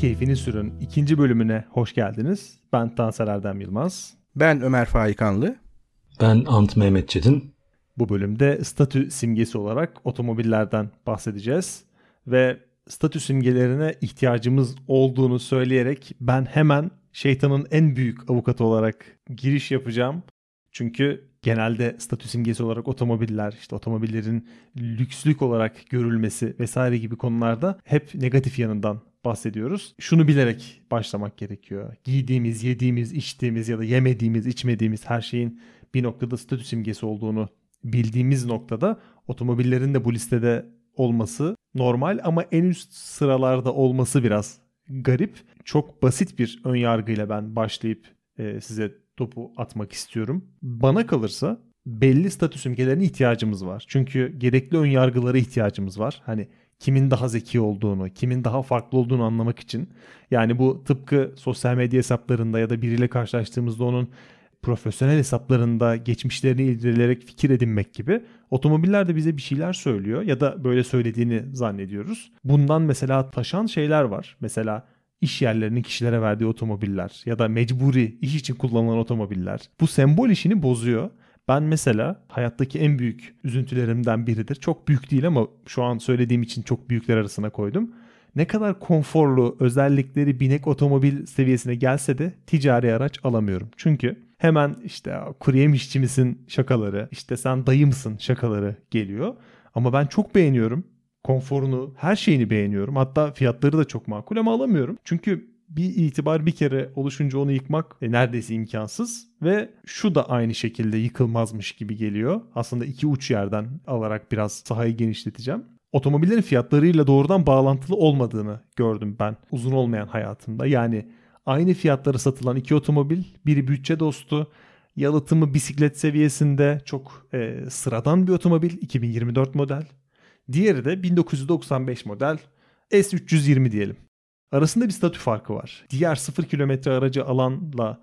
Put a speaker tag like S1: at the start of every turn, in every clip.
S1: Keyfini Sürün ikinci bölümüne hoş geldiniz. Ben Tansel Erdem Yılmaz.
S2: Ben Ömer Faikanlı.
S3: Ben Ant Mehmet Çetin.
S1: Bu bölümde statü simgesi olarak otomobillerden bahsedeceğiz. Ve statü simgelerine ihtiyacımız olduğunu söyleyerek ben hemen şeytanın en büyük avukatı olarak giriş yapacağım. Çünkü genelde statü simgesi olarak otomobiller, işte otomobillerin lükslük olarak görülmesi vesaire gibi konularda hep negatif yanından bahsediyoruz. Şunu bilerek başlamak gerekiyor. Giydiğimiz, yediğimiz, içtiğimiz ya da yemediğimiz, içmediğimiz her şeyin bir noktada statü simgesi olduğunu bildiğimiz noktada otomobillerin de bu listede olması normal ama en üst sıralarda olması biraz garip. Çok basit bir ön yargıyla ben başlayıp e, size topu atmak istiyorum. Bana kalırsa belli statü simgelerine ihtiyacımız var. Çünkü gerekli ön yargılara ihtiyacımız var. Hani kimin daha zeki olduğunu, kimin daha farklı olduğunu anlamak için. Yani bu tıpkı sosyal medya hesaplarında ya da biriyle karşılaştığımızda onun profesyonel hesaplarında geçmişlerini irdeleyerek fikir edinmek gibi otomobiller de bize bir şeyler söylüyor ya da böyle söylediğini zannediyoruz. Bundan mesela taşan şeyler var. Mesela iş yerlerinin kişilere verdiği otomobiller ya da mecburi iş için kullanılan otomobiller. Bu sembol işini bozuyor. Ben mesela hayattaki en büyük üzüntülerimden biridir. Çok büyük değil ama şu an söylediğim için çok büyükler arasına koydum. Ne kadar konforlu özellikleri binek otomobil seviyesine gelse de ticari araç alamıyorum. Çünkü hemen işte kuru yemişçi misin şakaları, işte sen dayı mısın şakaları geliyor. Ama ben çok beğeniyorum konforunu, her şeyini beğeniyorum. Hatta fiyatları da çok makul ama alamıyorum. Çünkü bir itibar bir kere oluşunca onu yıkmak e, neredeyse imkansız ve şu da aynı şekilde yıkılmazmış gibi geliyor. Aslında iki uç yerden alarak biraz sahayı genişleteceğim. Otomobillerin fiyatlarıyla doğrudan bağlantılı olmadığını gördüm ben uzun olmayan hayatımda. Yani aynı fiyatlara satılan iki otomobil, biri bütçe dostu, yalıtımı bisiklet seviyesinde çok e, sıradan bir otomobil 2024 model. Diğeri de 1995 model S320 diyelim. Arasında bir statü farkı var. Diğer 0 kilometre aracı alanla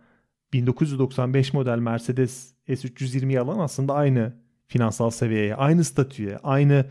S1: 1995 model Mercedes S320'yi alan aslında aynı finansal seviyeye, aynı statüye, aynı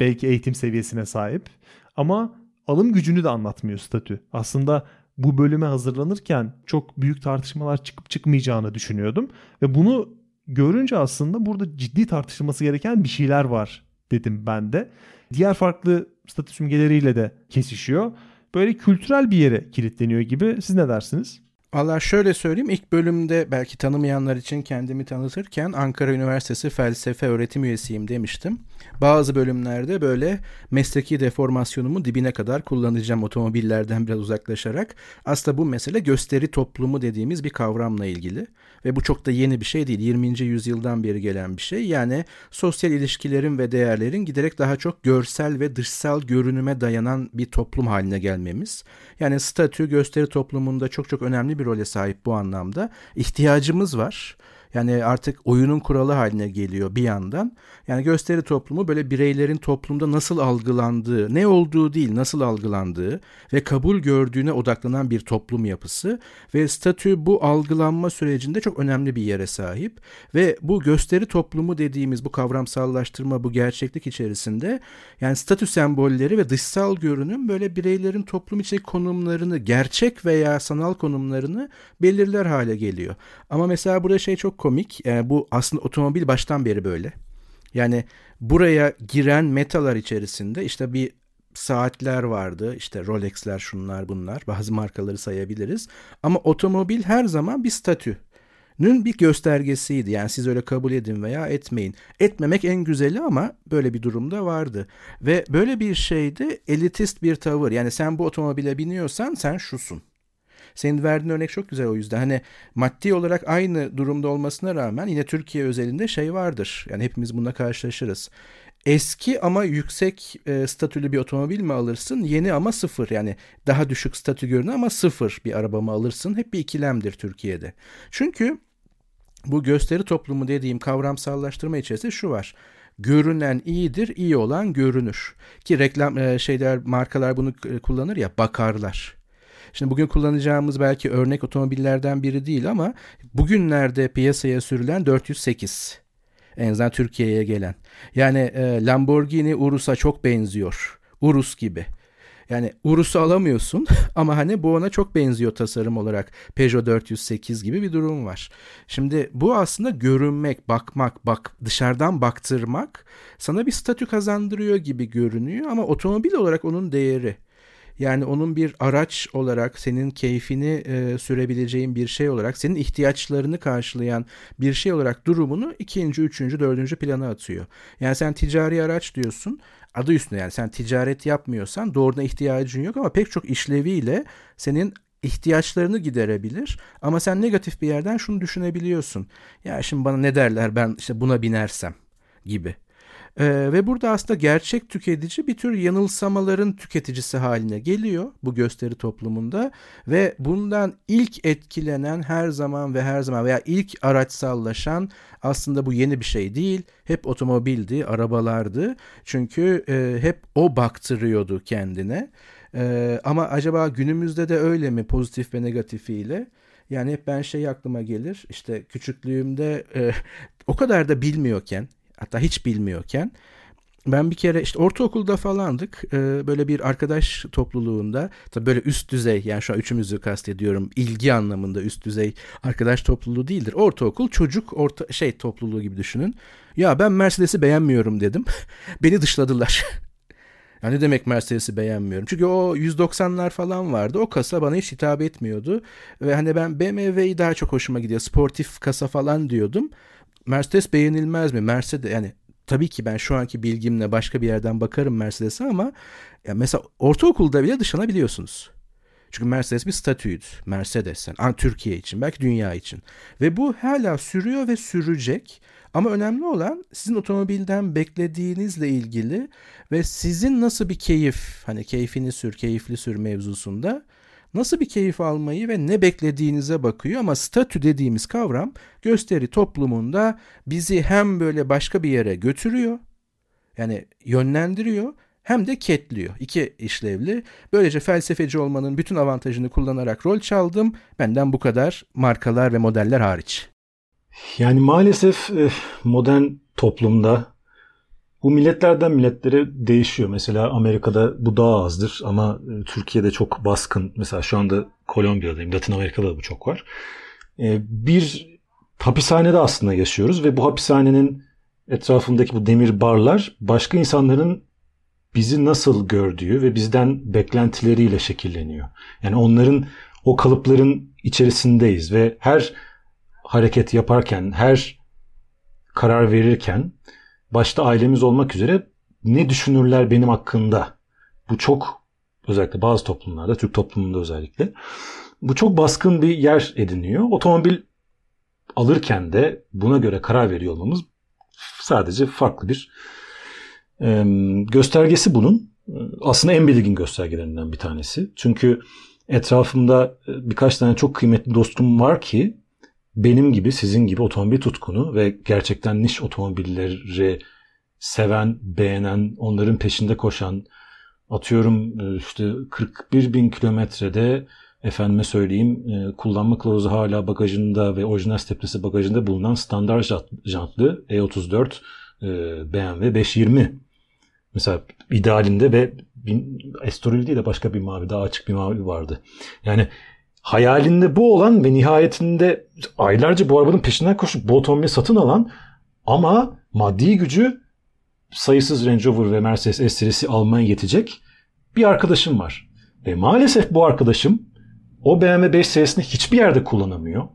S1: belki eğitim seviyesine sahip. Ama alım gücünü de anlatmıyor statü. Aslında bu bölüme hazırlanırken çok büyük tartışmalar çıkıp çıkmayacağını düşünüyordum. Ve bunu görünce aslında burada ciddi tartışılması gereken bir şeyler var dedim ben de. Diğer farklı statü simgeleriyle de kesişiyor. Böyle kültürel bir yere kilitleniyor gibi. Siz ne dersiniz?
S2: Valla şöyle söyleyeyim ilk bölümde belki tanımayanlar için kendimi tanıtırken Ankara Üniversitesi felsefe öğretim üyesiyim demiştim. Bazı bölümlerde böyle mesleki deformasyonumu dibine kadar kullanacağım otomobillerden biraz uzaklaşarak. Aslında bu mesele gösteri toplumu dediğimiz bir kavramla ilgili. Ve bu çok da yeni bir şey değil. 20. yüzyıldan beri gelen bir şey. Yani sosyal ilişkilerin ve değerlerin giderek daha çok görsel ve dışsal görünüme dayanan bir toplum haline gelmemiz. Yani statü gösteri toplumunda çok çok önemli bir role sahip bu anlamda. İhtiyacımız var. Yani artık oyunun kuralı haline geliyor bir yandan. Yani gösteri toplumu böyle bireylerin toplumda nasıl algılandığı, ne olduğu değil nasıl algılandığı ve kabul gördüğüne odaklanan bir toplum yapısı ve statü bu algılanma sürecinde çok önemli bir yere sahip ve bu gösteri toplumu dediğimiz bu kavramsallaştırma, bu gerçeklik içerisinde yani statü sembolleri ve dışsal görünüm böyle bireylerin toplum içindeki konumlarını, gerçek veya sanal konumlarını belirler hale geliyor. Ama mesela burada şey çok komik. Yani bu aslında otomobil baştan beri böyle. Yani buraya giren metalar içerisinde işte bir saatler vardı. İşte Rolex'ler şunlar bunlar. Bazı markaları sayabiliriz. Ama otomobil her zaman bir statü nün bir göstergesiydi. Yani siz öyle kabul edin veya etmeyin. Etmemek en güzeli ama böyle bir durumda vardı. Ve böyle bir şeyde elitist bir tavır. Yani sen bu otomobile biniyorsan sen şusun. Senin verdiğin örnek çok güzel o yüzden. Hani maddi olarak aynı durumda olmasına rağmen yine Türkiye özelinde şey vardır. Yani hepimiz bununla karşılaşırız. Eski ama yüksek e, statülü bir otomobil mi alırsın? Yeni ama sıfır. Yani daha düşük statü görünüyor ama sıfır bir araba mı alırsın? Hep bir ikilemdir Türkiye'de. Çünkü bu gösteri toplumu dediğim kavramsallaştırma içerisinde şu var görünen iyidir, iyi olan görünür. Ki reklam e, şeyler markalar bunu e, kullanır ya bakarlar. Şimdi bugün kullanacağımız belki örnek otomobillerden biri değil ama bugünlerde piyasaya sürülen 408 en azından Türkiye'ye gelen. Yani e, Lamborghini Urus'a çok benziyor. Urus gibi. Yani Urus'u alamıyorsun ama hani bu ona çok benziyor tasarım olarak. Peugeot 408 gibi bir durum var. Şimdi bu aslında görünmek, bakmak, bak dışarıdan baktırmak sana bir statü kazandırıyor gibi görünüyor ama otomobil olarak onun değeri. Yani onun bir araç olarak senin keyfini e, sürebileceğin bir şey olarak senin ihtiyaçlarını karşılayan bir şey olarak durumunu ikinci, üçüncü, dördüncü plana atıyor. Yani sen ticari araç diyorsun adı üstünde yani sen ticaret yapmıyorsan doğrudan ihtiyacın yok ama pek çok işleviyle senin ihtiyaçlarını giderebilir. Ama sen negatif bir yerden şunu düşünebiliyorsun. Ya şimdi bana ne derler ben işte buna binersem gibi. Ee, ve burada aslında gerçek tüketici bir tür yanılsamaların tüketicisi haline geliyor bu gösteri toplumunda ve bundan ilk etkilenen her zaman ve her zaman veya ilk araçsallaşan aslında bu yeni bir şey değil. Hep otomobildi, arabalardı. Çünkü e, hep o baktırıyordu kendine. E, ama acaba günümüzde de öyle mi pozitif ve negatifiyle? Yani hep ben şey aklıma gelir işte küçüklüğümde e, o kadar da bilmiyorken hatta hiç bilmiyorken ben bir kere işte ortaokulda falandık e, böyle bir arkadaş topluluğunda tabii böyle üst düzey yani şu an üçümüzü kastediyorum ilgi anlamında üst düzey arkadaş topluluğu değildir. Ortaokul çocuk orta şey topluluğu gibi düşünün. Ya ben Mercedes'i beğenmiyorum dedim. Beni dışladılar. Yani ne demek Mercedes'i beğenmiyorum? Çünkü o 190'lar falan vardı. O kasa bana hiç hitap etmiyordu. Ve hani ben BMW'yi daha çok hoşuma gidiyor. Sportif kasa falan diyordum. Mercedes beğenilmez mi? Mercedes yani tabii ki ben şu anki bilgimle başka bir yerden bakarım Mercedes'e ama ya mesela ortaokulda bile dışlanabiliyorsunuz. Çünkü Mercedes bir statüydü. Mercedes yani Türkiye için belki dünya için. Ve bu hala sürüyor ve sürecek. Ama önemli olan sizin otomobilden beklediğinizle ilgili ve sizin nasıl bir keyif hani keyfini sür, keyifli sür mevzusunda nasıl bir keyif almayı ve ne beklediğinize bakıyor ama statü dediğimiz kavram gösteri toplumunda bizi hem böyle başka bir yere götürüyor yani yönlendiriyor hem de ketliyor. İki işlevli. Böylece felsefeci olmanın bütün avantajını kullanarak rol çaldım. Benden bu kadar markalar ve modeller hariç.
S3: Yani maalesef eh, modern toplumda bu milletlerden milletlere değişiyor. Mesela Amerika'da bu daha azdır ama e, Türkiye'de çok baskın. Mesela şu anda Kolombiya'dayım. Latin Amerika'da da bu çok var. E, bir hapishanede aslında yaşıyoruz ve bu hapishanenin etrafındaki bu demir barlar başka insanların bizi nasıl gördüğü ve bizden beklentileriyle şekilleniyor. Yani onların o kalıpların içerisindeyiz ve her hareket yaparken, her karar verirken başta ailemiz olmak üzere ne düşünürler benim hakkında? Bu çok özellikle bazı toplumlarda, Türk toplumunda özellikle bu çok baskın bir yer ediniyor. Otomobil alırken de buna göre karar veriyor olmamız sadece farklı bir e, göstergesi bunun. Aslında en belirgin göstergelerinden bir tanesi. Çünkü etrafımda birkaç tane çok kıymetli dostum var ki benim gibi sizin gibi otomobil tutkunu ve gerçekten niş otomobilleri seven, beğenen, onların peşinde koşan atıyorum e, işte 41 bin kilometrede efendime söyleyeyim e, kullanma kılavuzu hala bagajında ve orijinal steplesi bagajında bulunan standart jantlı E34 e, BMW 520 mesela idealinde ve Estoril değil de başka bir mavi daha açık bir mavi vardı. Yani hayalinde bu olan ve nihayetinde aylarca bu arabanın peşinden koşup bu otomobili satın alan ama maddi gücü sayısız Range Rover ve Mercedes S serisi almaya yetecek bir arkadaşım var. Ve maalesef bu arkadaşım o BMW 5 serisini hiçbir yerde kullanamıyor.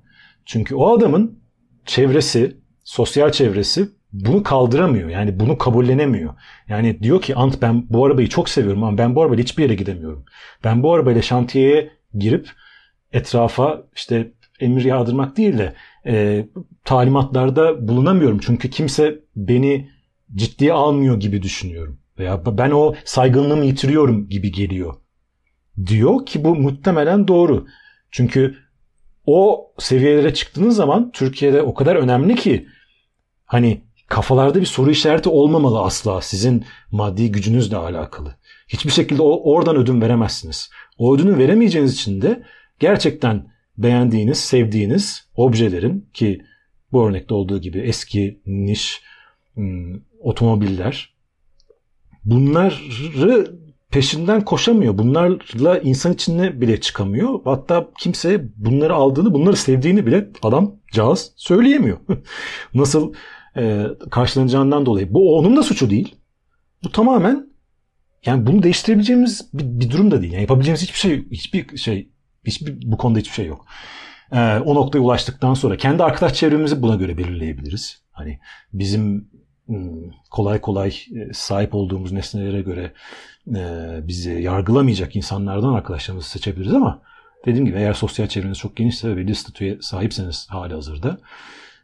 S3: Çünkü o adamın çevresi, sosyal çevresi bunu kaldıramıyor. Yani bunu kabullenemiyor. Yani diyor ki Ant ben bu arabayı çok seviyorum ama ben bu arabayla hiçbir yere gidemiyorum. Ben bu arabayla şantiyeye girip etrafa işte emir yağdırmak değil de e, talimatlarda bulunamıyorum. Çünkü kimse beni ciddiye almıyor gibi düşünüyorum. Veya ben o saygınlığımı yitiriyorum gibi geliyor. Diyor ki bu muhtemelen doğru. Çünkü o seviyelere çıktığınız zaman Türkiye'de o kadar önemli ki hani kafalarda bir soru işareti olmamalı asla sizin maddi gücünüzle alakalı. Hiçbir şekilde oradan ödün veremezsiniz. O ödünü veremeyeceğiniz için de gerçekten beğendiğiniz, sevdiğiniz objelerin ki bu örnekte olduğu gibi eski, niş, ım, otomobiller bunları peşinden koşamıyor. Bunlarla insan içine bile çıkamıyor. Hatta kimse bunları aldığını, bunları sevdiğini bile adam cağız söyleyemiyor. Nasıl e, karşılanacağından dolayı. Bu onun da suçu değil. Bu tamamen yani bunu değiştirebileceğimiz bir, bir durum da değil. Yani yapabileceğimiz hiçbir şey, hiçbir şey, hiçbir bu konuda hiçbir şey yok. Ee, o noktaya ulaştıktan sonra kendi arkadaş çevremizi buna göre belirleyebiliriz. Hani bizim hmm, kolay kolay e, sahip olduğumuz nesnelere göre e, bizi yargılamayacak insanlardan arkadaşlarımızı seçebiliriz ama dediğim gibi eğer sosyal çevreniz çok genişse ve belli statüye sahipseniz hali hazırda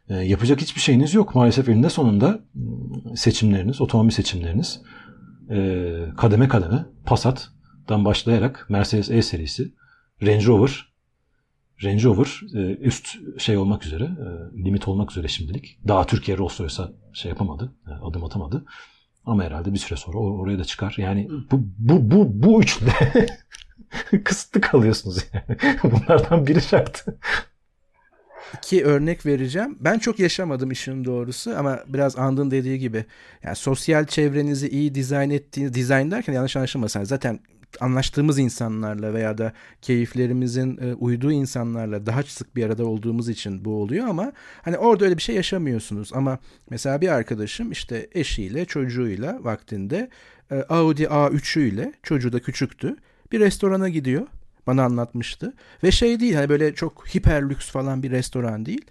S3: e, yapacak hiçbir şeyiniz yok. Maalesef elinde sonunda hmm, seçimleriniz, otomobil seçimleriniz kademe kademe Passat'dan başlayarak Mercedes E serisi, Range Rover, Range Rover e, üst şey olmak üzere, e, limit olmak üzere şimdilik. Daha Türkiye Rolls Royce'a şey yapamadı, e, adım atamadı. Ama herhalde bir süre sonra oraya da çıkar. Yani bu bu bu bu üçlüde kısıtlı kalıyorsunuz yani. Bunlardan biri şart.
S2: İki örnek vereceğim. Ben çok yaşamadım işin doğrusu ama biraz Andın dediği gibi yani sosyal çevrenizi iyi dizayn ettiğiniz, dizayn derken yanlış anlaşılmasın. Zaten anlaştığımız insanlarla veya da keyiflerimizin e, uyduğu insanlarla daha sık bir arada olduğumuz için bu oluyor ama hani orada öyle bir şey yaşamıyorsunuz. Ama mesela bir arkadaşım işte eşiyle çocuğuyla vaktinde e, Audi A3'üyle çocuğu da küçüktü bir restorana gidiyor bana anlatmıştı. Ve şey değil hani böyle çok hiper lüks falan bir restoran değil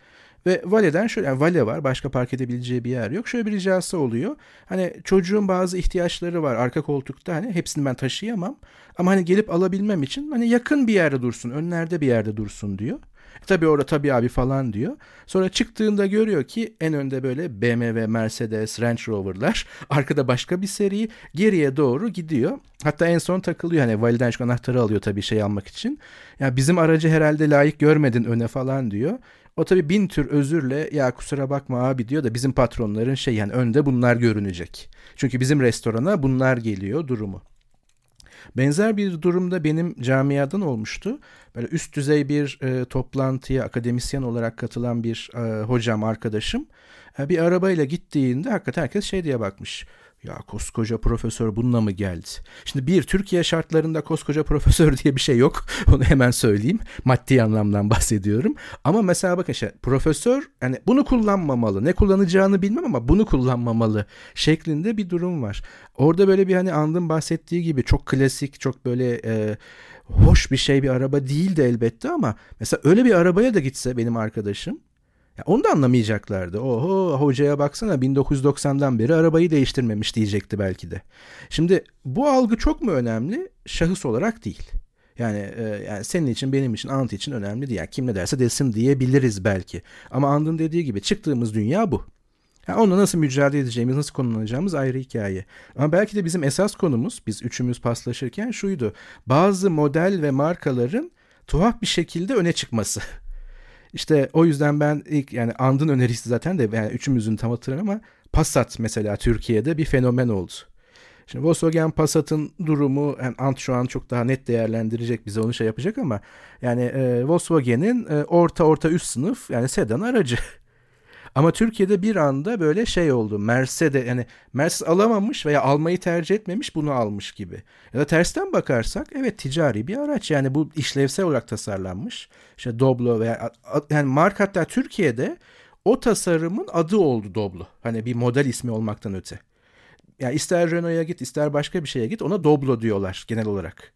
S2: ve valeden şöyle yani vale var başka park edebileceği bir yer yok. Şöyle bir ricası oluyor. Hani çocuğun bazı ihtiyaçları var arka koltukta hani hepsini ben taşıyamam. Ama hani gelip alabilmem için hani yakın bir yerde dursun önlerde bir yerde dursun diyor. E tabii orada tabii abi falan diyor. Sonra çıktığında görüyor ki en önde böyle BMW, Mercedes, Range Rover'lar. Arkada başka bir seri geriye doğru gidiyor. Hatta en son takılıyor hani validen şu anahtarı alıyor tabii şey almak için. Ya bizim aracı herhalde layık görmedin öne falan diyor. O tabii bin tür özürle ya kusura bakma abi diyor da bizim patronların şey yani önde bunlar görünecek. Çünkü bizim restorana bunlar geliyor durumu. Benzer bir durumda benim camiadan olmuştu. Böyle üst düzey bir e, toplantıya akademisyen olarak katılan bir e, hocam arkadaşım e, bir arabayla gittiğinde hakikaten herkes şey diye bakmış. Ya koskoca profesör bununla mı geldi? Şimdi bir Türkiye şartlarında koskoca profesör diye bir şey yok. Onu hemen söyleyeyim. Maddi anlamdan bahsediyorum. Ama mesela bakın işte profesör hani bunu kullanmamalı. Ne kullanacağını bilmem ama bunu kullanmamalı şeklinde bir durum var. Orada böyle bir hani andın bahsettiği gibi çok klasik, çok böyle e, hoş bir şey bir araba değildi elbette ama mesela öyle bir arabaya da gitse benim arkadaşım ya onu da anlamayacaklardı. Oho hocaya baksana 1990'dan beri arabayı değiştirmemiş diyecekti belki de. Şimdi bu algı çok mu önemli? Şahıs olarak değil. Yani, e, yani senin için benim için Ant için önemli değil. Yani kim ne derse desin diyebiliriz belki. Ama Ant'ın dediği gibi çıktığımız dünya bu. Yani onunla nasıl mücadele edeceğimiz, nasıl konumlanacağımız ayrı hikaye. Ama belki de bizim esas konumuz, biz üçümüz paslaşırken şuydu. Bazı model ve markaların tuhaf bir şekilde öne çıkması. İşte o yüzden ben ilk yani And'ın önerisi zaten de yani üçümüzün tam hatırlamam ama Passat mesela Türkiye'de bir fenomen oldu. Şimdi Volkswagen Passat'ın durumu yani Ant şu an çok daha net değerlendirecek bize onu şey yapacak ama yani e, Volkswagen'in e, orta orta üst sınıf yani sedan aracı. Ama Türkiye'de bir anda böyle şey oldu. Mercedes yani Mercedes alamamış veya almayı tercih etmemiş bunu almış gibi. Ya da tersten bakarsak evet ticari bir araç. Yani bu işlevsel olarak tasarlanmış. İşte Doblo veya yani marka hatta Türkiye'de o tasarımın adı oldu Doblo. Hani bir model ismi olmaktan öte. Yani ister Renault'a git ister başka bir şeye git ona Doblo diyorlar genel olarak.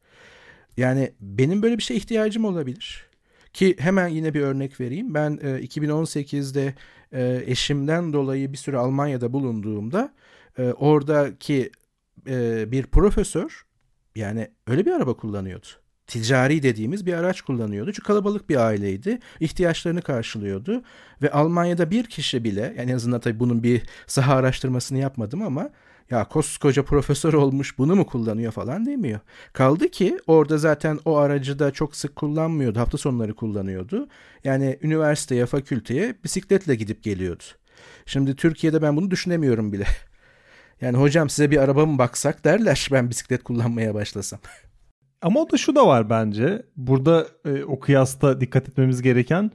S2: Yani benim böyle bir şey ihtiyacım olabilir. Ki hemen yine bir örnek vereyim. Ben e, 2018'de e, eşimden dolayı bir süre Almanya'da bulunduğumda e, oradaki e, bir profesör yani öyle bir araba kullanıyordu. Ticari dediğimiz bir araç kullanıyordu. Çünkü kalabalık bir aileydi. İhtiyaçlarını karşılıyordu. Ve Almanya'da bir kişi bile yani en azından tabii bunun bir saha araştırmasını yapmadım ama ya koskoca profesör olmuş bunu mu kullanıyor falan demiyor. Kaldı ki orada zaten o aracı da çok sık kullanmıyordu. Hafta sonları kullanıyordu. Yani üniversiteye, fakülteye bisikletle gidip geliyordu. Şimdi Türkiye'de ben bunu düşünemiyorum bile. Yani hocam size bir araba mı baksak derler ben bisiklet kullanmaya başlasam.
S1: Ama o da şu da var bence. Burada e, o kıyasta dikkat etmemiz gereken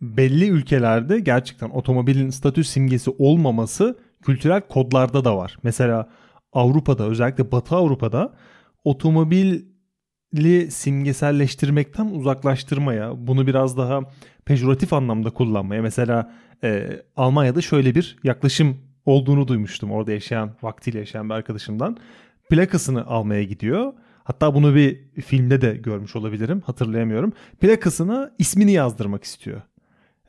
S1: belli ülkelerde gerçekten otomobilin statü simgesi olmaması kültürel kodlarda da var. Mesela Avrupa'da özellikle Batı Avrupa'da otomobili simgeselleştirmekten uzaklaştırmaya, bunu biraz daha pejoratif anlamda kullanmaya. Mesela e, Almanya'da şöyle bir yaklaşım olduğunu duymuştum orada yaşayan, vaktiyle yaşayan bir arkadaşımdan. Plakasını almaya gidiyor. Hatta bunu bir filmde de görmüş olabilirim. Hatırlayamıyorum. Plakasına ismini yazdırmak istiyor.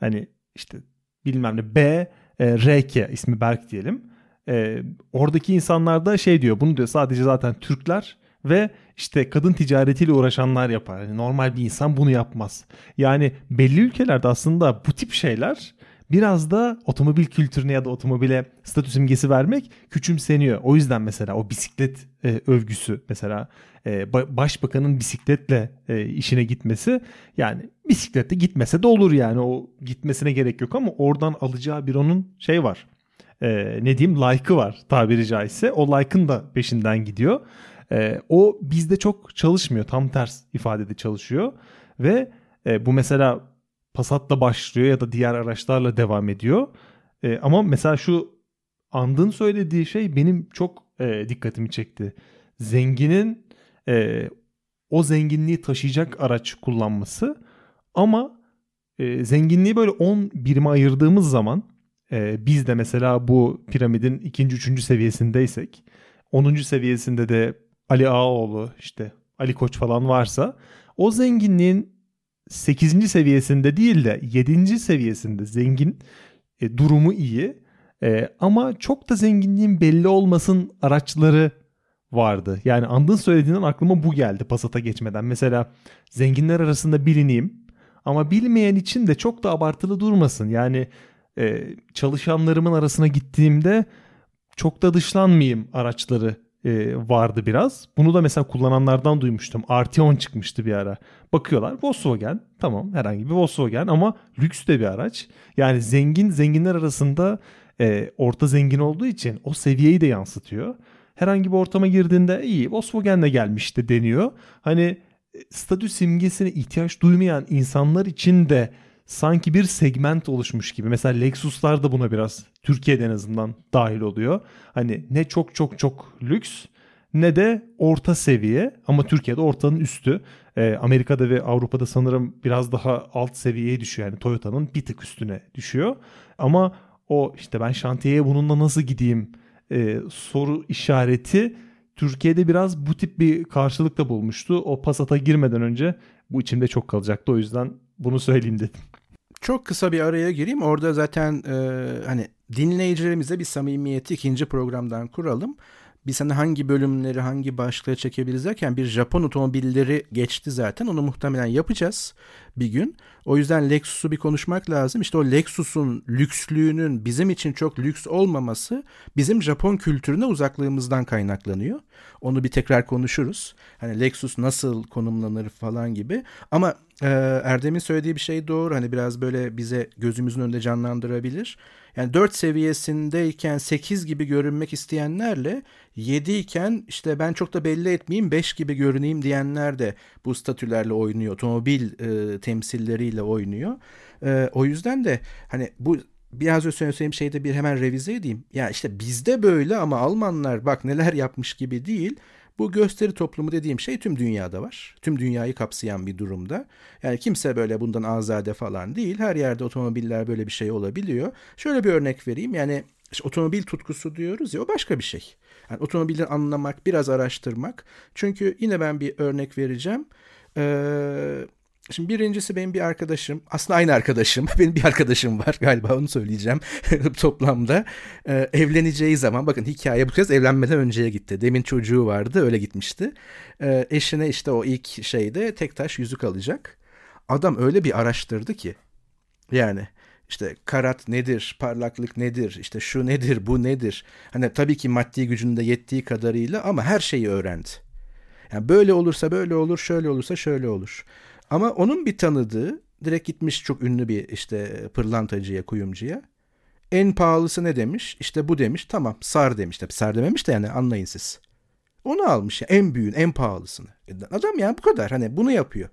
S1: Hani işte bilmem ne B, e, RK ismi Berk diyelim. E, oradaki insanlar da şey diyor. Bunu diyor sadece zaten Türkler ve işte kadın ticaretiyle uğraşanlar yapar. Yani normal bir insan bunu yapmaz. Yani belli ülkelerde aslında bu tip şeyler biraz da otomobil kültürüne ya da otomobile statü simgesi vermek küçümseniyor. O yüzden mesela o bisiklet e, övgüsü mesela e, başbakanın bisikletle e, işine gitmesi yani bisiklette gitmese de olur yani o gitmesine gerek yok ama oradan alacağı bir onun şey var. E, ne diyeyim like'ı var tabiri caizse. O like'ın da peşinden gidiyor. E, o bizde çok çalışmıyor. Tam ters ifadede çalışıyor. Ve e, bu mesela Passat'la başlıyor ya da diğer araçlarla devam ediyor. E, ama mesela şu And'ın söylediği şey benim çok e, dikkatimi çekti. Zenginin e, o zenginliği taşıyacak araç kullanması ama e, zenginliği böyle 10 birime ayırdığımız zaman e, biz de mesela bu piramidin ikinci, üçüncü seviyesindeysek 10. seviyesinde de Ali Ağaoğlu işte Ali Koç falan varsa o zenginliğin 8. seviyesinde değil de 7. seviyesinde zengin e, durumu iyi e, ama çok da zenginliğin belli olmasın araçları vardı. Yani andın söylediğinden aklıma bu geldi Passat'a geçmeden. Mesela zenginler arasında bilineyim ama bilmeyen için de çok da abartılı durmasın. Yani e, çalışanlarımın arasına gittiğimde çok da dışlanmayayım araçları e, vardı biraz. Bunu da mesela kullananlardan duymuştum. Arteon çıkmıştı bir ara. Bakıyorlar Volkswagen tamam herhangi bir Volkswagen ama lüks de bir araç. Yani zengin zenginler arasında e, orta zengin olduğu için o seviyeyi de yansıtıyor. Herhangi bir ortama girdiğinde iyi Volkswagen'le gelmişti deniyor. Hani e, statü simgesine ihtiyaç duymayan insanlar için de sanki bir segment oluşmuş gibi. Mesela Lexus'lar da buna biraz Türkiye'de en azından dahil oluyor. Hani ne çok çok çok lüks ne de orta seviye ama Türkiye'de ortanın üstü. Ee, Amerika'da ve Avrupa'da sanırım biraz daha alt seviyeye düşüyor. Yani Toyota'nın bir tık üstüne düşüyor. Ama o işte ben şantiyeye bununla nasıl gideyim e, soru işareti Türkiye'de biraz bu tip bir karşılık da bulmuştu. O Passat'a girmeden önce bu içimde çok kalacaktı. O yüzden bunu söyleyeyim dedim.
S2: Çok kısa bir araya gireyim. Orada zaten e, hani dinleyicilerimize bir samimiyeti ikinci programdan kuralım. Biz hani hangi bölümleri hangi başlığı çekebiliriz derken bir Japon otomobilleri geçti zaten. Onu muhtemelen yapacağız bir gün. O yüzden Lexus'u bir konuşmak lazım. İşte o Lexus'un lükslüğünün bizim için çok lüks olmaması bizim Japon kültürüne uzaklığımızdan kaynaklanıyor. Onu bir tekrar konuşuruz. Hani Lexus nasıl konumlanır falan gibi. Ama e, Erdem'in söylediği bir şey doğru. Hani biraz böyle bize gözümüzün önünde canlandırabilir. Yani 4 seviyesindeyken 8 gibi görünmek isteyenlerle 7 iken işte ben çok da belli etmeyeyim 5 gibi görüneyim diyenler de bu statülerle oynuyor. Otomobil e, temsilleriyle oynuyor. E, o yüzden de hani bu biraz önce söylediğim şeyde bir hemen revize edeyim. Ya işte bizde böyle ama Almanlar bak neler yapmış gibi değil. Bu gösteri toplumu dediğim şey tüm dünyada var. Tüm dünyayı kapsayan bir durumda. Yani kimse böyle bundan azade falan değil. Her yerde otomobiller böyle bir şey olabiliyor. Şöyle bir örnek vereyim. Yani işte otomobil tutkusu diyoruz ya o başka bir şey. Yani otomobili anlamak, biraz araştırmak. Çünkü yine ben bir örnek vereceğim. Ee, Şimdi birincisi benim bir arkadaşım, aslında aynı arkadaşım, benim bir arkadaşım var galiba onu söyleyeceğim toplamda. Ee, evleneceği zaman, bakın hikaye bu kez evlenmeden önceye gitti. Demin çocuğu vardı, öyle gitmişti. Ee, eşine işte o ilk şeyde tek taş yüzük alacak. Adam öyle bir araştırdı ki, yani işte karat nedir, parlaklık nedir, işte şu nedir, bu nedir. Hani tabii ki maddi gücünde yettiği kadarıyla ama her şeyi öğrendi. Yani böyle olursa böyle olur, şöyle olursa şöyle olur. Ama onun bir tanıdığı direkt gitmiş çok ünlü bir işte pırlantacıya, kuyumcuya. En pahalısı ne demiş? İşte bu demiş. Tamam sar demiş. Tabii sar dememiş de yani anlayın siz. Onu almış ya en büyüğün, en pahalısını. E, adam yani bu kadar hani bunu yapıyor.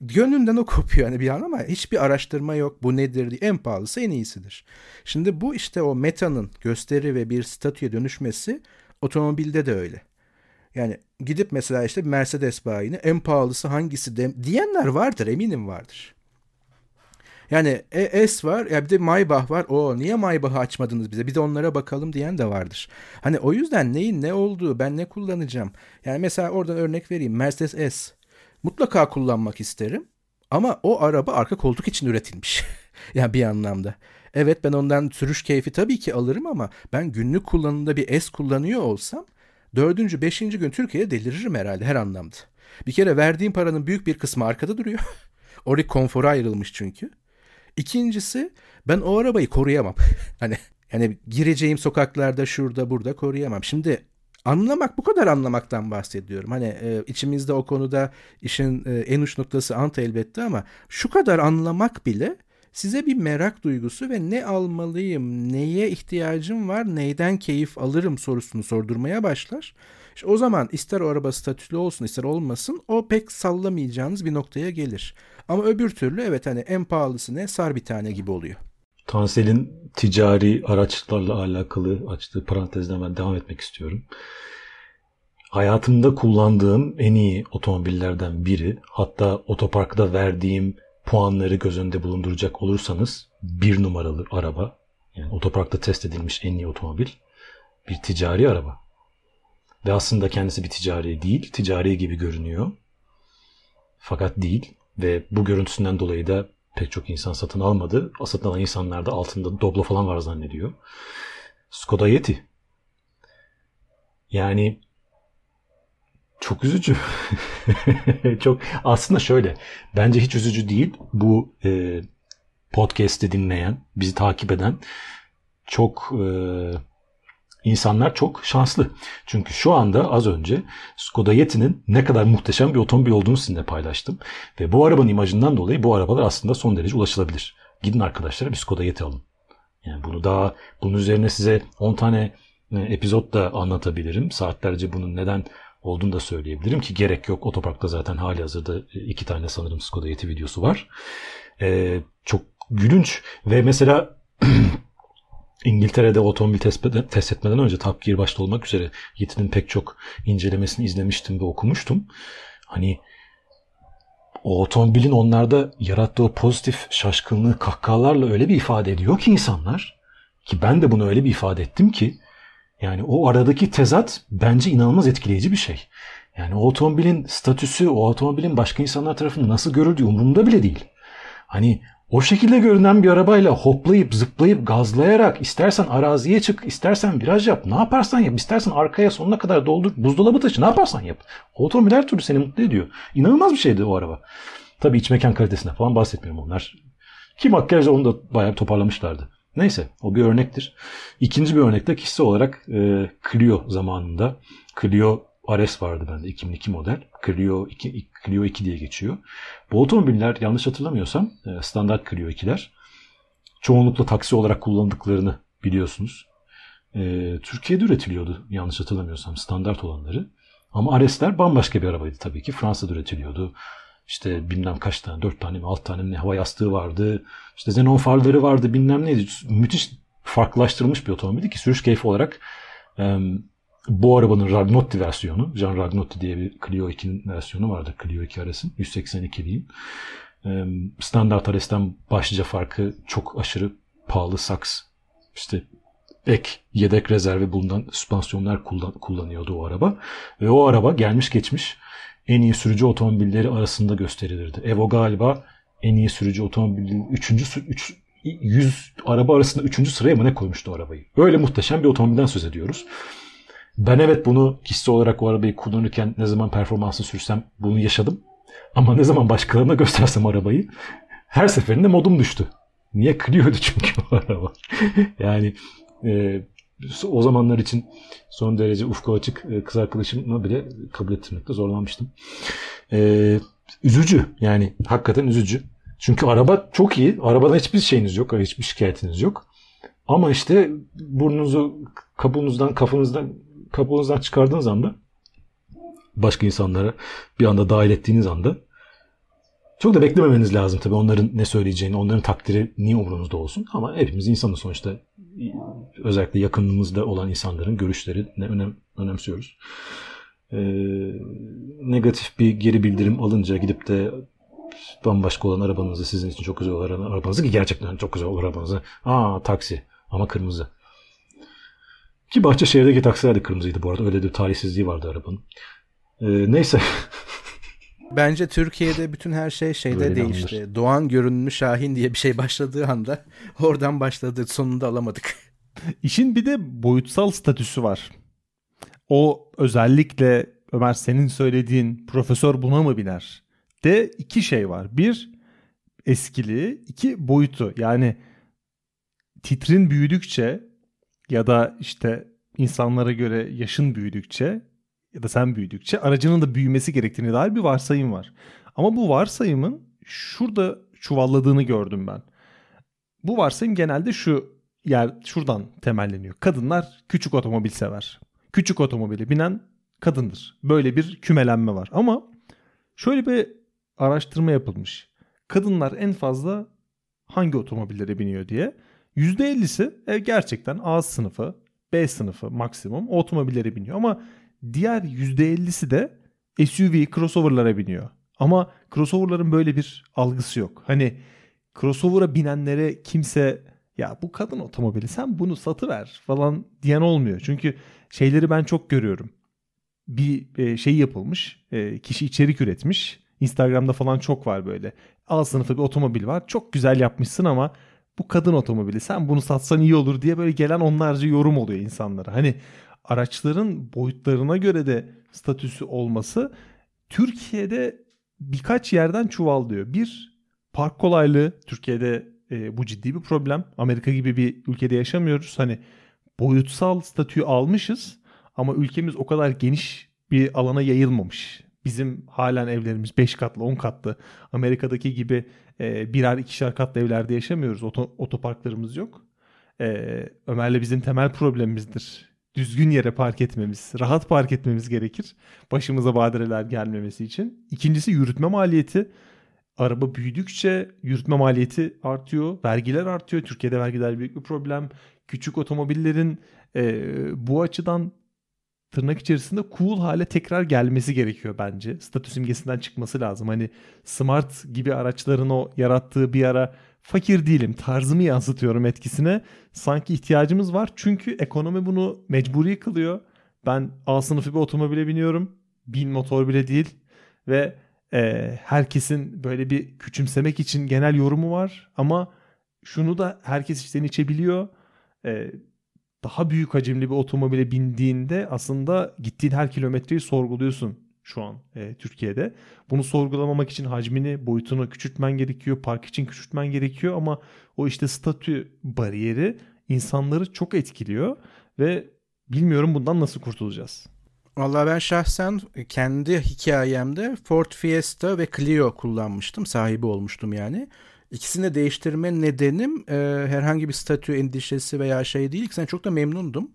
S2: Gönlünden o kopuyor hani bir an ama hiçbir araştırma yok. Bu nedir diye. En pahalısı en iyisidir. Şimdi bu işte o metanın gösteri ve bir statüye dönüşmesi otomobilde de öyle. Yani gidip mesela işte Mercedes bayini en pahalısı hangisi de, diyenler vardır eminim vardır. Yani e, S var ya bir de Maybach var. O niye Maybach'ı açmadınız bize? Bir de onlara bakalım diyen de vardır. Hani o yüzden neyin ne olduğu, ben ne kullanacağım. Yani mesela oradan örnek vereyim. Mercedes S. Mutlaka kullanmak isterim. Ama o araba arka koltuk için üretilmiş. yani bir anlamda. Evet ben ondan sürüş keyfi tabii ki alırım ama ben günlük kullanımda bir S kullanıyor olsam dördüncü, beşinci gün Türkiye'de deliririm herhalde her anlamda. Bir kere verdiğim paranın büyük bir kısmı arkada duruyor. Oraya konfora ayrılmış çünkü. İkincisi ben o arabayı koruyamam. hani yani gireceğim sokaklarda şurada burada koruyamam. Şimdi anlamak bu kadar anlamaktan bahsediyorum. Hani e, içimizde o konuda işin e, en uç noktası ant elbette ama şu kadar anlamak bile size bir merak duygusu ve ne almalıyım, neye ihtiyacım var, neyden keyif alırım sorusunu sordurmaya başlar. İşte o zaman ister o araba statülü olsun ister olmasın o pek sallamayacağınız bir noktaya gelir. Ama öbür türlü evet hani en pahalısı ne sar bir tane gibi oluyor.
S3: Tansel'in ticari araçlarla alakalı açtığı parantezden ben devam etmek istiyorum. Hayatımda kullandığım en iyi otomobillerden biri hatta otoparkta verdiğim puanları göz önünde bulunduracak olursanız bir numaralı araba yani otoparkta test edilmiş en iyi otomobil bir ticari araba. Ve aslında kendisi bir ticari değil, ticari gibi görünüyor. Fakat değil ve bu görüntüsünden dolayı da pek çok insan satın almadı. Satın alan insanlar da altında Doblo falan var zannediyor. Skoda Yeti. Yani çok üzücü. çok aslında şöyle. Bence hiç üzücü değil. Bu e, podcast'i dinleyen, bizi takip eden çok e, insanlar çok şanslı. Çünkü şu anda az önce Skoda Yeti'nin ne kadar muhteşem bir otomobil olduğunu sizinle paylaştım. Ve bu arabanın imajından dolayı bu arabalar aslında son derece ulaşılabilir. Gidin arkadaşlar bir Skoda Yeti alın. Yani bunu daha bunun üzerine size 10 tane e, epizod da anlatabilirim. Saatlerce bunun neden olduğunu da söyleyebilirim ki gerek yok. Otoparkta zaten hali hazırda e, iki tane sanırım Skoda Yeti videosu var. Ee, çok gülünç ve mesela İngiltere'de otomobil test, etmeden önce Top Gear başta olmak üzere Yeti'nin pek çok incelemesini izlemiştim ve okumuştum. Hani o otomobilin onlarda yarattığı pozitif şaşkınlığı kahkahalarla öyle bir ifade ediyor ki insanlar ki ben de bunu öyle bir ifade ettim ki yani o aradaki tezat bence inanılmaz etkileyici bir şey. Yani o otomobilin statüsü, o otomobilin başka insanlar tarafından nasıl görüldüğü umurumda bile değil. Hani o şekilde görünen bir arabayla hoplayıp zıplayıp gazlayarak istersen araziye çık, istersen viraj yap, ne yaparsan yap, istersen arkaya sonuna kadar doldur, buzdolabı taşı, ne yaparsan yap. O otomobil her türlü seni mutlu ediyor. İnanılmaz bir şeydi o araba. Tabii iç mekan kalitesine falan bahsetmiyorum onlar. Ki makyajla onu da bayağı toparlamışlardı. Neyse o bir örnektir. İkinci bir örnekte kişisel olarak e, Clio zamanında Clio RS vardı bende 2002 model. Clio 2, Clio 2 diye geçiyor. Bu otomobiller yanlış hatırlamıyorsam e, standart Clio 2'ler. Çoğunlukla taksi olarak kullandıklarını biliyorsunuz. E, Türkiye'de üretiliyordu yanlış hatırlamıyorsam standart olanları. Ama RS'ler bambaşka bir arabaydı tabii ki. Fransa'da üretiliyordu. İşte bilmem kaç tane, dört tane mi, alt tane mi hava yastığı vardı. İşte xenon farları vardı, bilmem neydi. Müthiş farklılaştırılmış bir otomobildi ki sürüş keyfi olarak bu arabanın Ragnotti versiyonu, Jean Ragnotti diye bir Clio 2'nin versiyonu vardı. Clio 2 RS'in 182'liğin. Standart RS'ten başlıca farkı çok aşırı pahalı saks. İşte ek yedek rezervi bulunan süspansiyonlar kullan, kullanıyordu o araba. Ve o araba gelmiş geçmiş en iyi sürücü otomobilleri arasında gösterilirdi. Evo galiba en iyi sürücü otomobili 3. 3 100 araba arasında 3. sıraya mı ne koymuştu arabayı? Böyle muhteşem bir otomobilden söz ediyoruz. Ben evet bunu kişisel olarak o arabayı kullanırken ne zaman performansını sürsem bunu yaşadım. Ama ne zaman başkalarına göstersem arabayı her seferinde modum düştü. Niye kırıyordu çünkü o araba. yani e, o zamanlar için son derece ufku açık e, kız arkadaşımla bile kabul ettirmekte zorlanmıştım. E, üzücü yani hakikaten üzücü. Çünkü araba çok iyi. Arabadan hiçbir şeyiniz yok. Hiçbir şikayetiniz yok. Ama işte burnunuzu kabuğunuzdan, kafanızdan kabuğunuzdan çıkardığınız anda başka insanlara bir anda dahil ettiğiniz anda çok da beklememeniz lazım tabii onların ne söyleyeceğini, onların takdiri niye umurunuzda olsun. Ama hepimiz insanız sonuçta özellikle yakınımızda olan insanların görüşleri ne önem, önemsiyoruz. e, negatif bir geri bildirim alınca gidip de bambaşka olan arabanızı sizin için çok güzel olan arabanızı ki gerçekten çok güzel olur arabanızı. Aa taksi ama kırmızı. Ki Bahçeşehir'deki taksiler de kırmızıydı bu arada. Öyle bir talihsizliği vardı arabanın. Ee, neyse.
S2: Bence Türkiye'de bütün her şey şeyde Böyle değişti. Anlar. Doğan görünümlü Şahin diye bir şey başladığı anda oradan başladı. Sonunda alamadık.
S1: İşin bir de boyutsal statüsü var. O özellikle Ömer senin söylediğin profesör buna mı biner? De iki şey var. Bir eskili, iki boyutu. Yani titrin büyüdükçe ya da işte insanlara göre yaşın büyüdükçe ya da sen büyüdükçe aracının da büyümesi gerektiğini dair bir varsayım var. Ama bu varsayımın şurada çuvalladığını gördüm ben. Bu varsayım genelde şu yer şuradan temelleniyor. Kadınlar küçük otomobil sever. Küçük otomobili binen kadındır. Böyle bir kümelenme var. Ama şöyle bir araştırma yapılmış. Kadınlar en fazla hangi otomobillere biniyor diye. %50'si e, gerçekten A sınıfı, B sınıfı maksimum otomobillere biniyor. Ama diğer %50'si de SUV, crossover'lara biniyor. Ama crossover'ların böyle bir algısı yok. Hani crossover'a binenlere kimse ya bu kadın otomobili sen bunu satıver falan diyen olmuyor. Çünkü şeyleri ben çok görüyorum. Bir e, şey yapılmış, e, kişi içerik üretmiş. Instagram'da falan çok var böyle. A sınıfı bir otomobil var. Çok güzel yapmışsın ama bu kadın otomobili sen bunu satsan iyi olur diye böyle gelen onlarca yorum oluyor insanlara. Hani araçların boyutlarına göre de statüsü olması Türkiye'de birkaç yerden çuvallıyor. Bir park kolaylığı Türkiye'de e, bu ciddi bir problem. Amerika gibi bir ülkede yaşamıyoruz. Hani boyutsal statüyü almışız ama ülkemiz o kadar geniş bir alana yayılmamış. Bizim halen evlerimiz 5 katlı 10 katlı. Amerika'daki gibi e, birer ikişer katlı evlerde yaşamıyoruz. Oto, otoparklarımız yok. E, Ömer'le bizim temel problemimizdir. Düzgün yere park etmemiz, rahat park etmemiz gerekir. Başımıza badireler gelmemesi için. İkincisi yürütme maliyeti. Araba büyüdükçe yürütme maliyeti artıyor. Vergiler artıyor. Türkiye'de vergiler büyük bir problem. Küçük otomobillerin e, bu açıdan tırnak içerisinde cool hale tekrar gelmesi gerekiyor bence. Statü simgesinden çıkması lazım. Hani smart gibi araçların o yarattığı bir ara fakir değilim tarzımı yansıtıyorum etkisine. Sanki ihtiyacımız var çünkü ekonomi bunu mecburi kılıyor. Ben A sınıfı bir otomobile biniyorum. Bin motor bile değil ve e, herkesin böyle bir küçümsemek için genel yorumu var ama şunu da herkes içten içebiliyor. E, daha büyük hacimli bir otomobile bindiğinde aslında gittiğin her kilometreyi sorguluyorsun şu an e, Türkiye'de. Bunu sorgulamamak için hacmini, boyutunu küçültmen gerekiyor, park için küçültmen gerekiyor ama o işte statü bariyeri insanları çok etkiliyor ve bilmiyorum bundan nasıl kurtulacağız.
S2: Vallahi ben şahsen kendi hikayemde Ford Fiesta ve Clio kullanmıştım. Sahibi olmuştum yani. İkisini değiştirme nedenim e, herhangi bir statü endişesi veya şey değil. İkisinden çok da memnundum.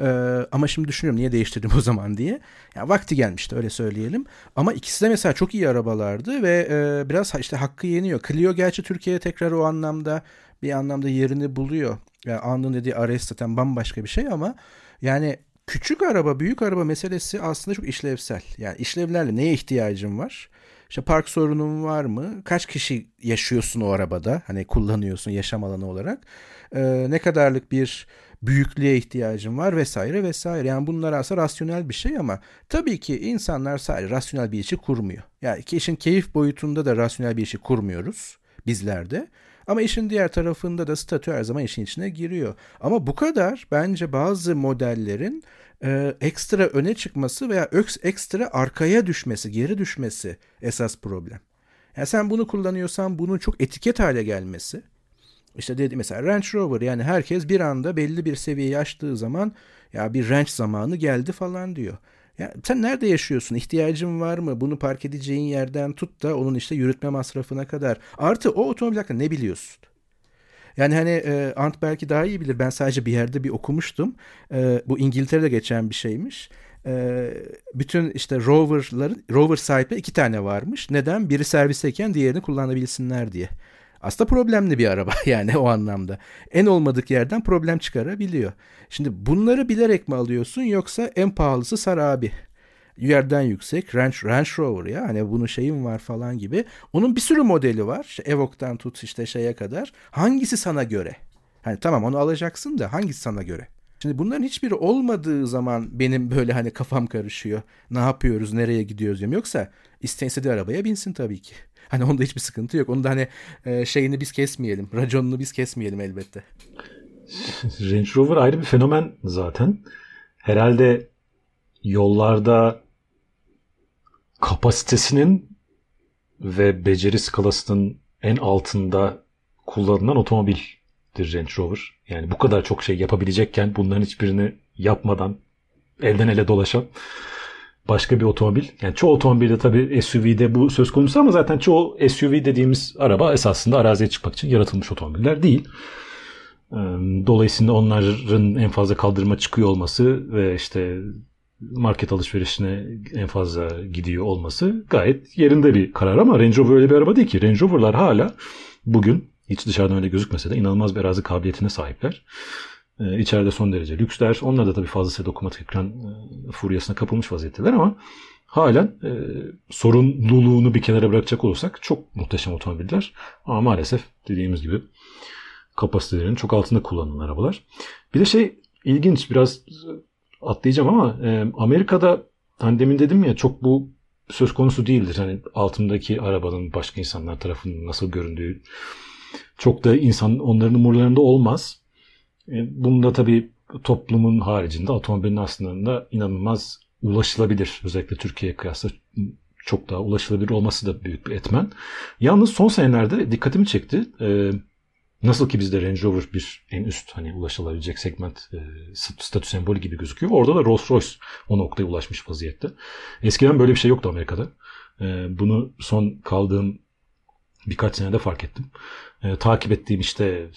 S2: E, ama şimdi düşünüyorum niye değiştirdim o zaman diye. Yani vakti gelmişti öyle söyleyelim. Ama ikisi de mesela çok iyi arabalardı ve e, biraz işte hakkı yeniyor. Clio gerçi Türkiye'ye tekrar o anlamda bir anlamda yerini buluyor. Yani Anın dediği RS zaten bambaşka bir şey ama yani küçük araba büyük araba meselesi aslında çok işlevsel. Yani işlevlerle neye ihtiyacın var? İşte park sorunun var mı? Kaç kişi yaşıyorsun o arabada? Hani kullanıyorsun yaşam alanı olarak. Ee, ne kadarlık bir büyüklüğe ihtiyacın var vesaire vesaire. Yani bunlar aslında rasyonel bir şey ama tabii ki insanlar sadece rasyonel bir işi kurmuyor. Yani işin keyif boyutunda da rasyonel bir işi kurmuyoruz bizler de. Ama işin diğer tarafında da statü her zaman işin içine giriyor. Ama bu kadar bence bazı modellerin e, ekstra öne çıkması veya ekstra arkaya düşmesi, geri düşmesi esas problem. Yani sen bunu kullanıyorsan bunun çok etiket hale gelmesi. İşte dedi mesela Range Rover yani herkes bir anda belli bir seviyeyi aştığı zaman ya bir range zamanı geldi falan diyor. Ya sen nerede yaşıyorsun? İhtiyacın var mı? Bunu park edeceğin yerden tut da onun işte yürütme masrafına kadar. Artı o otomobil hakkında ne biliyorsun? Yani hani e, Ant belki daha iyi bilir. Ben sadece bir yerde bir okumuştum. E, bu İngiltere'de geçen bir şeymiş. E, bütün işte roverların rover sahipleri iki tane varmış. Neden? Biri servisteyken diğerini kullanabilsinler diye. Aslında problemli bir araba yani o anlamda. En olmadık yerden problem çıkarabiliyor. Şimdi bunları bilerek mi alıyorsun yoksa en pahalısı sar abi. Yerden yüksek Range, Range Rover ya hani bunun şeyim var falan gibi. Onun bir sürü modeli var. İşte Evoque'dan tut işte şeye kadar. Hangisi sana göre? Hani tamam onu alacaksın da hangisi sana göre? Şimdi bunların hiçbiri olmadığı zaman benim böyle hani kafam karışıyor. Ne yapıyoruz, nereye gidiyoruz diyorum. Yoksa de arabaya binsin tabii ki. Hani onda hiçbir sıkıntı yok. Onda hani e, şeyini biz kesmeyelim. Raconunu biz kesmeyelim elbette.
S3: Range Rover ayrı bir fenomen zaten. Herhalde yollarda kapasitesinin ve beceri skalasının en altında kullanılan otomobildir Range Rover. Yani bu kadar çok şey yapabilecekken bunların hiçbirini yapmadan elden ele dolaşan başka bir otomobil. Yani çoğu otomobilde tabii SUV'de bu söz konusu ama zaten çoğu SUV dediğimiz araba esasında araziye çıkmak için yaratılmış otomobiller değil. Dolayısıyla onların en fazla kaldırıma çıkıyor olması ve işte market alışverişine en fazla gidiyor olması gayet yerinde bir karar ama Range Rover öyle bir araba değil ki. Range Rover'lar hala bugün hiç dışarıdan öyle gözükmese de inanılmaz bir arazi kabiliyetine sahipler. Ee, içeride son derece lüksler. Onlar da tabii fazlasıyla dokunmatik ekran e, furyasına kapılmış vaziyetteler ama halen e, sorumluluğunu bir kenara bırakacak olursak çok muhteşem otomobiller. Ama maalesef dediğimiz gibi kapasitelerinin çok altında kullanılan arabalar. Bir de şey ilginç biraz atlayacağım ama e, Amerika'da hani demin dedim ya çok bu söz konusu değildir. Hani altındaki arabanın başka insanlar tarafından nasıl göründüğü çok da insan onların umurlarında olmaz. E, bunda tabii toplumun haricinde otomobilin aslında inanılmaz ulaşılabilir. Özellikle Türkiye'ye kıyasla çok daha ulaşılabilir olması da büyük bir etmen. Yalnız son senelerde dikkatimi çekti. Ee, Nasıl ki bizde Range Rover bir en üst hani ulaşılabilecek segment e, statü sembolü gibi gözüküyor. Orada da Rolls Royce o noktaya ulaşmış vaziyette. Eskiden böyle bir şey yoktu Amerika'da. E, bunu son kaldığım birkaç senede fark ettim. E, takip ettiğim işte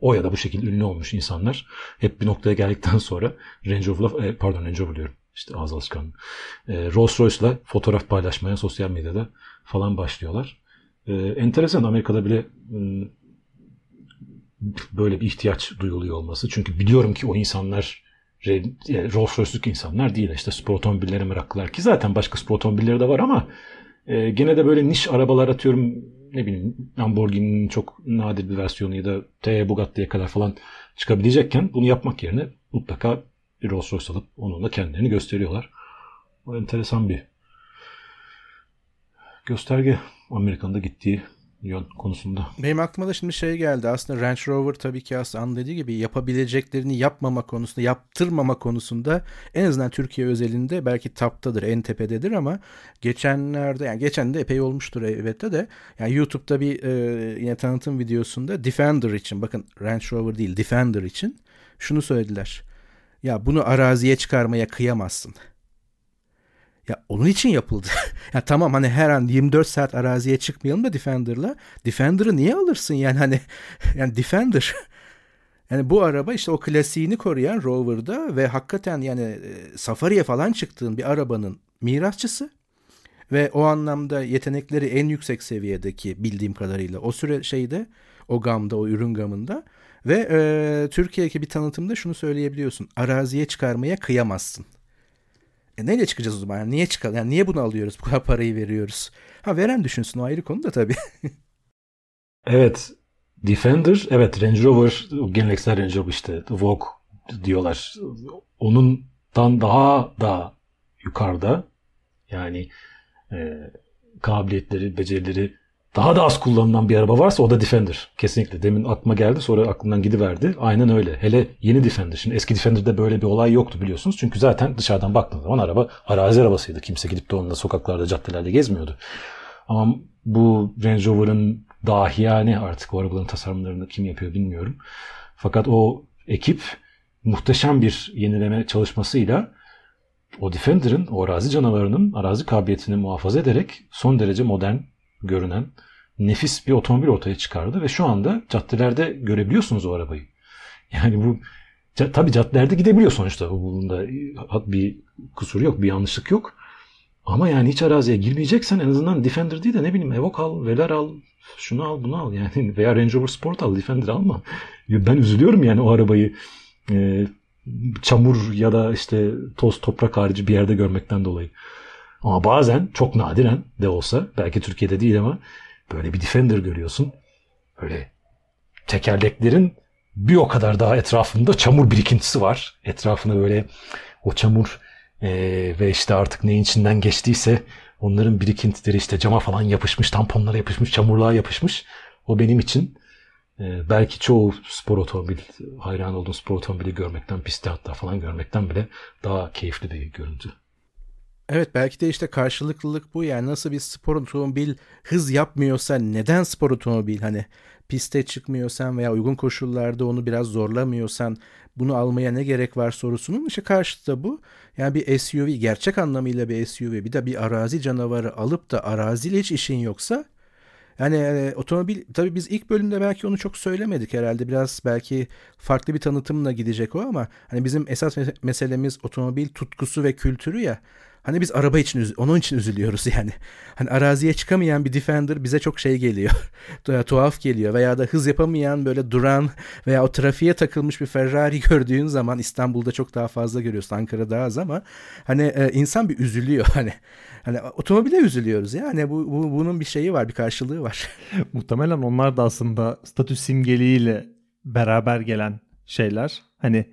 S3: o ya da bu şekilde ünlü olmuş insanlar hep bir noktaya geldikten sonra Range Rover'la e, pardon Range Rover diyorum. İşte ağız alışkanlığı. E, Rolls Royce'la fotoğraf paylaşmaya sosyal medyada falan başlıyorlar. E, enteresan Amerika'da bile e, böyle bir ihtiyaç duyuluyor olması. Çünkü biliyorum ki o insanlar Rolls Royce'luk insanlar değil. İşte spor otomobillere meraklılar ki zaten başka spor otomobilleri de var ama e, gene de böyle niş arabalar atıyorum ne bileyim Lamborghini'nin çok nadir bir versiyonu ya da T Bugatti'ye kadar falan çıkabilecekken bunu yapmak yerine mutlaka bir Rolls Royce alıp onunla kendilerini gösteriyorlar. O enteresan bir gösterge Amerika'nın da gittiği yön konusunda.
S2: Benim aklıma da şimdi şey geldi. Aslında Range Rover tabii ki aslında dediği gibi yapabileceklerini yapmama konusunda, yaptırmama konusunda en azından Türkiye özelinde belki taptadır, en tepededir ama geçenlerde yani geçen de epey olmuştur elbette de yani YouTube'da bir e, yine tanıtım videosunda Defender için bakın Range Rover değil Defender için şunu söylediler. Ya bunu araziye çıkarmaya kıyamazsın. Ya onun için yapıldı. ya tamam hani her an 24 saat araziye çıkmayalım da Defender'la. Defender'ı niye alırsın yani hani yani Defender yani bu araba işte o klasiğini koruyan Rover'da ve hakikaten yani e, safariye falan çıktığın bir arabanın mirasçısı ve o anlamda yetenekleri en yüksek seviyedeki bildiğim kadarıyla o süre şeyde o gamda o ürün gamında ve e, Türkiye'deki bir tanıtımda şunu söyleyebiliyorsun araziye çıkarmaya kıyamazsın. E neyle çıkacağız o zaman? Yani niye çıkalım? Yani niye bunu alıyoruz? Bu kadar parayı veriyoruz. Ha veren düşünsün o ayrı konu da tabii.
S3: evet. Defender, evet Range Rover, geleneksel Range Rover işte Vogue diyorlar. Onundan daha da yukarıda yani e, kabiliyetleri, becerileri daha da az kullanılan bir araba varsa o da Defender. Kesinlikle. Demin aklıma geldi sonra aklımdan gidiverdi. Aynen öyle. Hele yeni Defender. Şimdi eski Defender'de böyle bir olay yoktu biliyorsunuz. Çünkü zaten dışarıdan baktığınız zaman araba arazi arabasıydı. Kimse gidip de onunla sokaklarda, caddelerde gezmiyordu. Ama bu Range Rover'ın dahiyane artık o arabaların tasarımlarını kim yapıyor bilmiyorum. Fakat o ekip muhteşem bir yenileme çalışmasıyla o Defender'ın, o arazi canavarının arazi kabiliyetini muhafaza ederek son derece modern görünen nefis bir otomobil ortaya çıkardı ve şu anda caddelerde görebiliyorsunuz o arabayı. Yani bu tabii caddelerde gidebiliyor sonuçta. Bunda bir kusur yok, bir yanlışlık yok. Ama yani hiç araziye girmeyeceksen en azından Defender değil de ne bileyim Evoque al, Velar al, şunu al, bunu al yani veya Range Rover Sport al, Defender alma. Ben üzülüyorum yani o arabayı e, çamur ya da işte toz toprak harici bir yerde görmekten dolayı. Ama bazen çok nadiren de olsa belki Türkiye'de değil ama böyle bir Defender görüyorsun. Böyle tekerleklerin bir o kadar daha etrafında çamur birikintisi var. Etrafına böyle o çamur e, ve işte artık neyin içinden geçtiyse onların birikintileri işte cama falan yapışmış, tamponlara yapışmış, çamurluğa yapışmış. O benim için e, belki çoğu spor otomobil, hayran olduğum spor otomobili görmekten, pistte hatta falan görmekten bile daha keyifli bir görüntü.
S2: Evet belki de işte karşılıklılık bu yani nasıl bir spor otomobil hız yapmıyorsa neden spor otomobil hani piste çıkmıyorsan veya uygun koşullarda onu biraz zorlamıyorsan bunu almaya ne gerek var sorusunun işte karşıtı bu. Yani bir SUV gerçek anlamıyla bir SUV bir de bir arazi canavarı alıp da araziyle hiç işin yoksa yani e, otomobil tabii biz ilk bölümde belki onu çok söylemedik herhalde biraz belki farklı bir tanıtımla gidecek o ama hani bizim esas meselemiz otomobil tutkusu ve kültürü ya. Hani biz araba için onun için üzülüyoruz yani. Hani araziye çıkamayan bir Defender bize çok şey geliyor. tuhaf geliyor veya da hız yapamayan böyle duran veya o trafiğe takılmış bir Ferrari gördüğün zaman İstanbul'da çok daha fazla görüyorsun. Ankara'da az ama hani e, insan bir üzülüyor hani. Hani otomobile üzülüyoruz ya. Hani bu, bu bunun bir şeyi var, bir karşılığı var.
S1: Muhtemelen onlar da aslında statü simgeliğiyle beraber gelen şeyler. Hani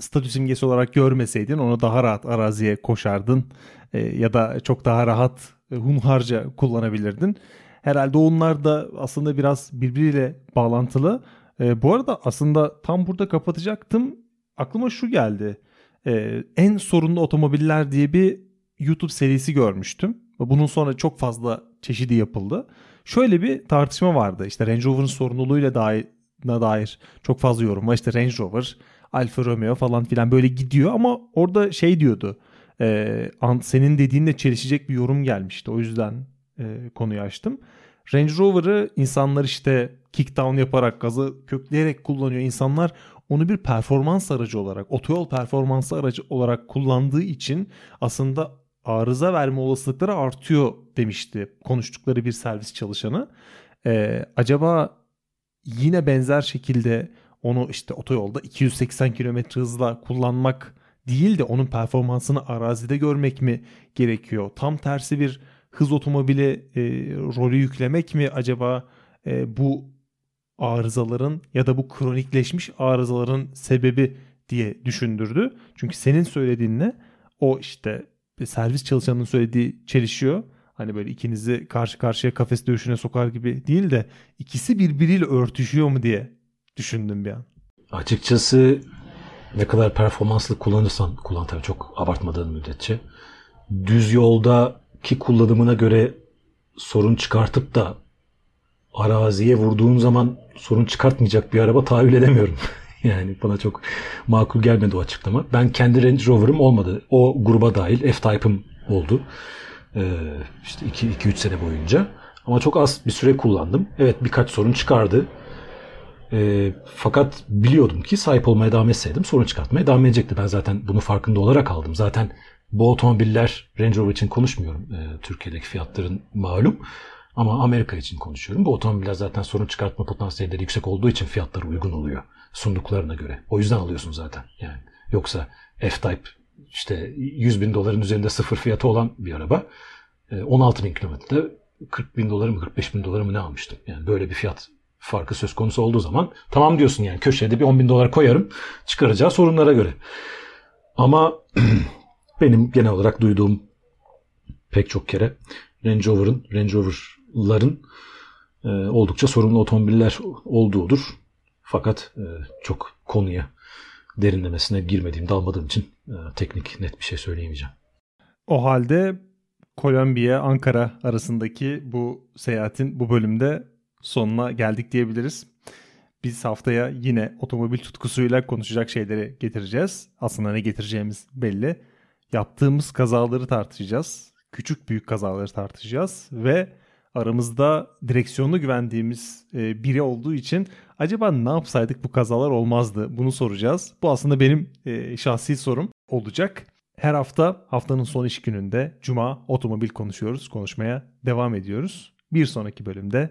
S1: statü simgesi olarak görmeseydin onu daha rahat araziye koşardın e, ya da çok daha rahat e, hunharca kullanabilirdin. Herhalde onlar da aslında biraz birbiriyle bağlantılı. E, bu arada aslında tam burada kapatacaktım. Aklıma şu geldi. E, en sorunlu otomobiller diye bir YouTube serisi görmüştüm. Bunun sonra çok fazla çeşidi yapıldı. Şöyle bir tartışma vardı. İşte Range Rover'ın sorumluluğuyla dair, dair çok fazla yorum var. İşte Range Rover Alfa Romeo falan filan böyle gidiyor ama orada şey diyordu. E, senin dediğinle çelişecek bir yorum gelmişti. O yüzden e, konuyu açtım. Range Rover'ı insanlar işte kickdown yaparak gazı kökleyerek kullanıyor. İnsanlar onu bir performans aracı olarak, otoyol performansı aracı olarak kullandığı için aslında arıza verme olasılıkları artıyor demişti konuştukları bir servis çalışanı. Ee, acaba yine benzer şekilde onu işte otoyolda 280 km hızla kullanmak değil de onun performansını arazide görmek mi gerekiyor? Tam tersi bir hız otomobili e, rolü yüklemek mi acaba e, bu arızaların ya da bu kronikleşmiş arızaların sebebi diye düşündürdü. Çünkü senin söylediğinle o işte servis çalışanının söylediği çelişiyor. Hani böyle ikinizi karşı karşıya kafes dövüşüne sokar gibi değil de ikisi birbiriyle örtüşüyor mu diye düşündüm bir an.
S3: Açıkçası ne kadar performanslı kullanırsan kullan tabii çok abartmadığın müddetçe. Düz yoldaki kullanımına göre sorun çıkartıp da araziye vurduğun zaman sorun çıkartmayacak bir araba tahayyül edemiyorum. yani bana çok makul gelmedi o açıklama. Ben kendi Range Rover'ım olmadı. O gruba dahil F-Type'ım oldu. Ee, işte 2-3 sene boyunca. Ama çok az bir süre kullandım. Evet birkaç sorun çıkardı. E, fakat biliyordum ki sahip olmaya devam etseydim sorun çıkartmaya devam edecekti. Ben zaten bunu farkında olarak aldım. Zaten bu otomobiller Range Rover için konuşmuyorum. E, Türkiye'deki fiyatların malum. Ama Amerika için konuşuyorum. Bu otomobiller zaten sorun çıkartma potansiyelleri yüksek olduğu için fiyatları uygun oluyor. Sunduklarına göre. O yüzden alıyorsun zaten. Yani Yoksa F-Type işte 100 bin doların üzerinde sıfır fiyatı olan bir araba 16 bin kilometrede 40 bin doları mı 45 bin doları mı ne almıştım. Yani böyle bir fiyat farkı söz konusu olduğu zaman tamam diyorsun yani köşede bir 10 bin dolar koyarım çıkaracağı sorunlara göre. Ama benim genel olarak duyduğum pek çok kere Range Rover'ın, Range Rover'ların e, oldukça sorunlu otomobiller olduğudur. Fakat e, çok konuya derinlemesine girmediğim, dalmadığım için e, teknik net bir şey söyleyemeyeceğim.
S1: O halde Kolombiya, Ankara arasındaki bu seyahatin bu bölümde sonuna geldik diyebiliriz. Biz haftaya yine otomobil tutkusuyla konuşacak şeyleri getireceğiz. Aslında ne getireceğimiz belli. Yaptığımız kazaları tartışacağız. Küçük büyük kazaları tartışacağız ve aramızda direksiyonu güvendiğimiz e, biri olduğu için acaba ne yapsaydık bu kazalar olmazdı bunu soracağız. Bu aslında benim e, şahsi sorum olacak. Her hafta haftanın son iş gününde cuma otomobil konuşuyoruz, konuşmaya devam ediyoruz. Bir sonraki bölümde